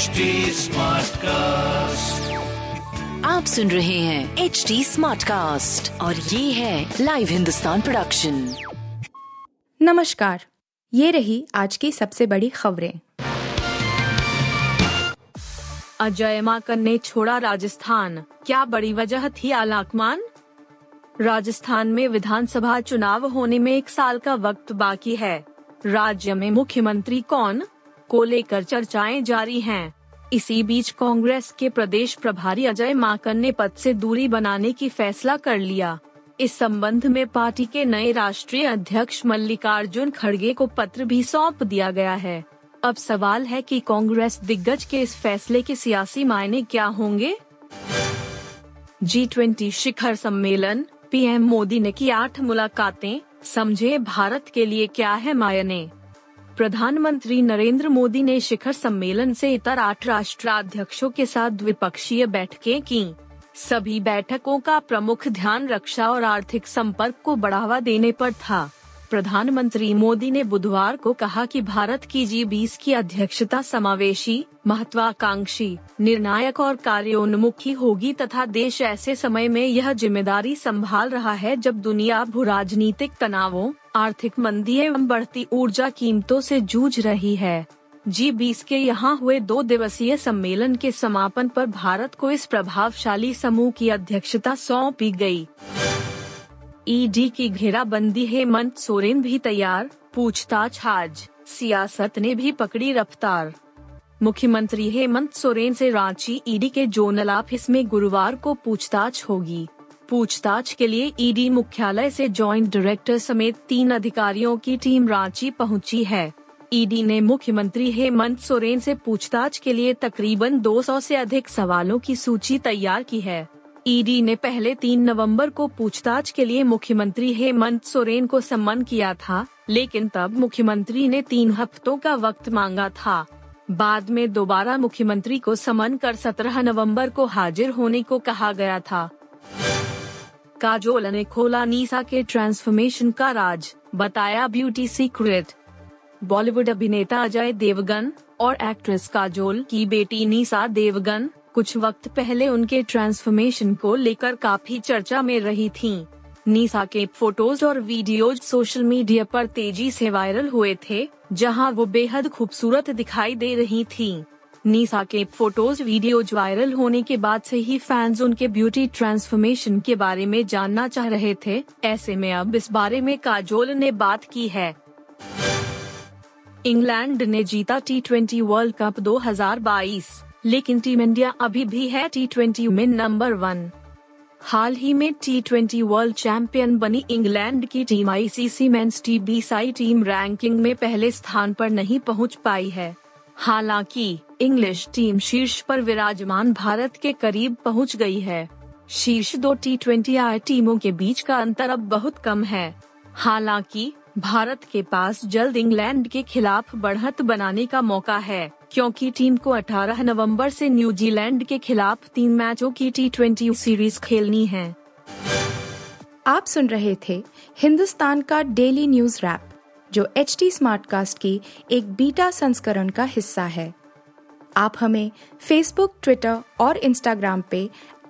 HD cast आप सुन रहे हैं एच डी स्मार्ट कास्ट और ये है लाइव हिंदुस्तान प्रोडक्शन नमस्कार ये रही आज की सबसे बड़ी खबरें। अजय माकन ने छोड़ा राजस्थान। क्या बड़ी वजह थी आलाकमान? राजस्थान में विधानसभा चुनाव होने में एक साल का वक्त बाकी है। राज्य में मुख्यमंत्री कौन? को लेकर चर्चाएँ जारी हैं। इसी बीच कांग्रेस के प्रदेश प्रभारी अजय माकन ने पद से दूरी बनाने की फैसला कर लिया। इस संबंध में पार्टी के नए राष्ट्रीय अध्यक्ष मल्लिकार्जुन खड़गे को पत्र भी सौंप दिया गया है। अब सवाल है कि कांग्रेस दिग्गज के इस फैसले के सियासी मायने क्या होंगे? जी ट्वेंटी शिखर सम्मेलन, पीएम मोदी ने की आठ मुलाकातें, समझे भारत के लिए क्या है मायने? प्रधानमंत्री नरेंद्र मोदी ने शिखर सम्मेलन से इतर आठ राष्ट्राध्यक्षों के साथ द्विपक्षीय बैठकें की। सभी बैठकों का प्रमुख ध्यान रक्षा और आर्थिक संपर्क को बढ़ावा देने पर था। प्रधानमंत्री मोदी ने बुधवार को कहा कि भारत की जी बीस की अध्यक्षता समावेशी, महत्वाकांक्षी, निर्णायक और कार्योन्मुखी होगी तथा देश ऐसे समय में यह ज़िम्मेदारी संभाल रहा है जब दुनिया भू राजनीतिक तनावों, आर्थिक मंदी एवं बढ़ती ऊर्जा कीमतों से जूझ रही है जी बीस के यहाँ हुए दो दिवसीय सम्मेलन के समापन पर भारत को इस प्रभावशाली समूह की अध्यक्षता सौंपी गई। ईडी की घेराबंदी हेमंत सोरेन भी तैयार, पूछताछ आज, सियासत ने भी पकड़ी रफ्तार। मुख्यमंत्री हेमंत सोरेन से रांची, ईडी के जोनल ऑफ़िस में गुरुवार को पूछताछ होगी। पूछताछ के लिए ईडी मुख्यालय से जॉइंट डायरेक्टर समेत तीन अधिकारियों की टीम रांची पहुँची है। ईडी ने मुख्यमंत्री हेमंत सोरेन से पूछताछ के लिए तकरीबन 200 से अधिक सवालों की सूची तैयार की है। ईडी ने पहले तीन नवंबर को पूछताछ के लिए मुख्यमंत्री हेमंत सोरेन को सम्मन किया था, लेकिन तब मुख्यमंत्री ने तीन हफ्तों का वक्त मांगा था। बाद में दोबारा मुख्यमंत्री को समन कर 17 नवंबर को हाजिर होने को कहा गया था। काजोल ने खोला नीसा के ट्रांसफॉर्मेशन का राज, बताया ब्यूटी सीक्रेट। बॉलीवुड अभिनेता अजय देवगन और एक्ट्रेस काजोल की बेटी नीसा देवगन कुछ वक्त पहले उनके ट्रांसफॉर्मेशन को लेकर काफ़ी चर्चा में रही थीं। नीसा के फ़ोटोज़ और वीडियोज़ सोशल मीडिया पर तेज़ी से वायरल हुए थे, जहाँ वो बेहद खूबसूरत दिखाई दे रही थीं। नीसा के फ़ोटोज़ वीडियोज़ वायरल होने के बाद से ही फैंस उनके ब्यूटी ट्रांसफॉर्मेशन के बारे में जानना चाह रहे थे, ऐसे में अब इस बारे में काजोल ने बात की है इंग्लैंड ने जीता टी ट्वेंटी वर्ल्ड कप 2022 लेकिन टीम इंडिया अभी भी है टी ट्वेंटी में नंबर वन हाल ही में टी ट्वेंटी वर्ल्ड चैंपियन बनी इंग्लैंड की टीम आईसीसी मेंस टी बीसाई टीम रैंकिंग में पहले स्थान पर नहीं पहुँच पाई है। हालाँकि इंग्लिश टीम शीर्ष पर विराजमान भारत के करीब पहुँच गई है। शीर्ष दो टी ट्वेंटी टीमों के बीच का अंतर अब बहुत कम है। हालाँकि भारत के पास जल्द इंग्लैंड के खिलाफ बढ़त बनाने का मौका है, क्योंकि टीम को 18 नवंबर से न्यूजीलैंड के खिलाफ तीन मैचों की टी सीरीज़ खेलनी है। आप सुन रहे थे हिंदुस्तान का डेली न्यूज़ रैप जो एच टी स्मार्ट कास्ट की एक बीटा संस्करण का हिस्सा है। आप हमें फेसबुक ट्विटर और इंस्टाग्राम पे